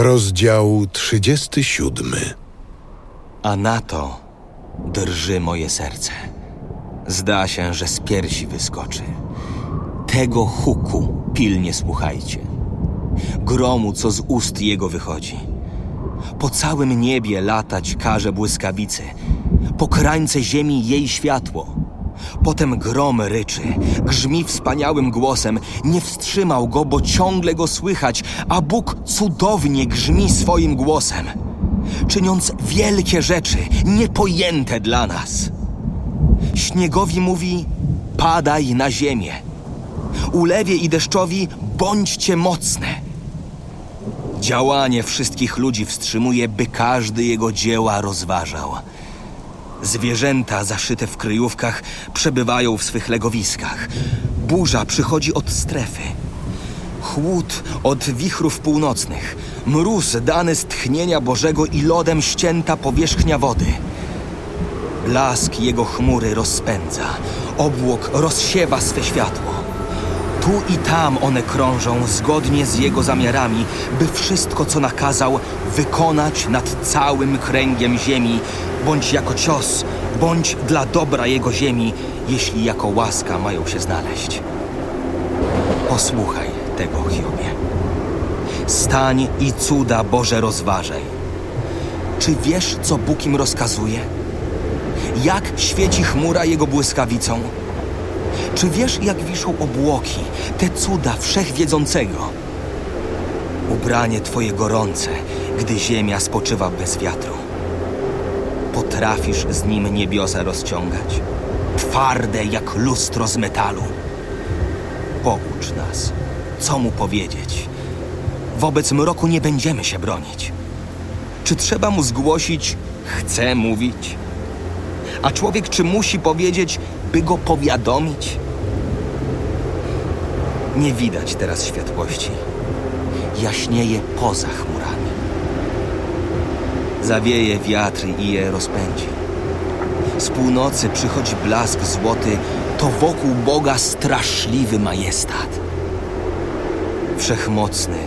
Rozdział 37. A na to drży moje serce. Zda się, że z piersi wyskoczy. Tego huku pilnie słuchajcie. Gromu, co z ust jego wychodzi. Po całym niebie latać każe błyskawicy. Po krańce ziemi jej światło. Potem grom ryczy, grzmi wspaniałym głosem. Nie wstrzymał go, bo ciągle go słychać, a Bóg cudownie grzmi swoim głosem, czyniąc wielkie rzeczy, niepojęte dla nas. Śniegowi mówi: Padaj na ziemię. Ulewie i deszczowi bądźcie mocne. Działanie wszystkich ludzi wstrzymuje, by każdy jego dzieła rozważał. Zwierzęta zaszyte w kryjówkach przebywają w swych legowiskach. Burza przychodzi od strefy. Chłód od wichrów północnych. Mróz dany z tchnienia Bożego i lodem ścięta powierzchnia wody. Blask jego chmury rozpędza. Obłok rozsiewa swe światło. Tu i tam one krążą zgodnie z jego zamiarami, by wszystko, co nakazał, wykonać nad całym kręgiem ziemi, bądź jako cios, bądź dla dobra jego ziemi, jeśli jako łaska mają się znaleźć. Posłuchaj tego, Hiobie. Stań i cuda Boże rozważaj. Czy wiesz, co Bóg im rozkazuje? Jak świeci chmura jego błyskawicą? Czy wiesz, jak wiszą obłoki, te cuda wszechwiedzącego? Ubranie twoje gorące, gdy ziemia spoczywa bez wiatru. Potrafisz z nim niebiosa rozciągać, twarde jak lustro z metalu. Poucz nas, co mu powiedzieć. Wobec mroku nie będziemy się bronić. Czy trzeba mu zgłosić, chce mówić? A człowiek czy musi powiedzieć, by go powiadomić? Nie widać teraz światłości. Jaśnieje poza chmurami. Zawieje wiatr i je rozpędzi. Z północy przychodzi blask złoty, to wokół Boga straszliwy majestat. Wszechmocny,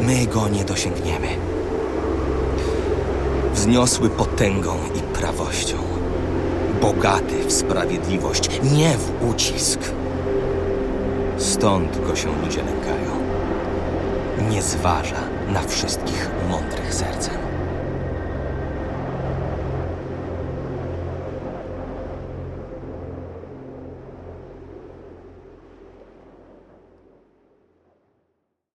my go nie dosięgniemy. Wzniosły potęgą i prawością bogaty w sprawiedliwość, nie w ucisk. Stąd go się ludzie lękają. Nie zważa na wszystkich mądrych sercem.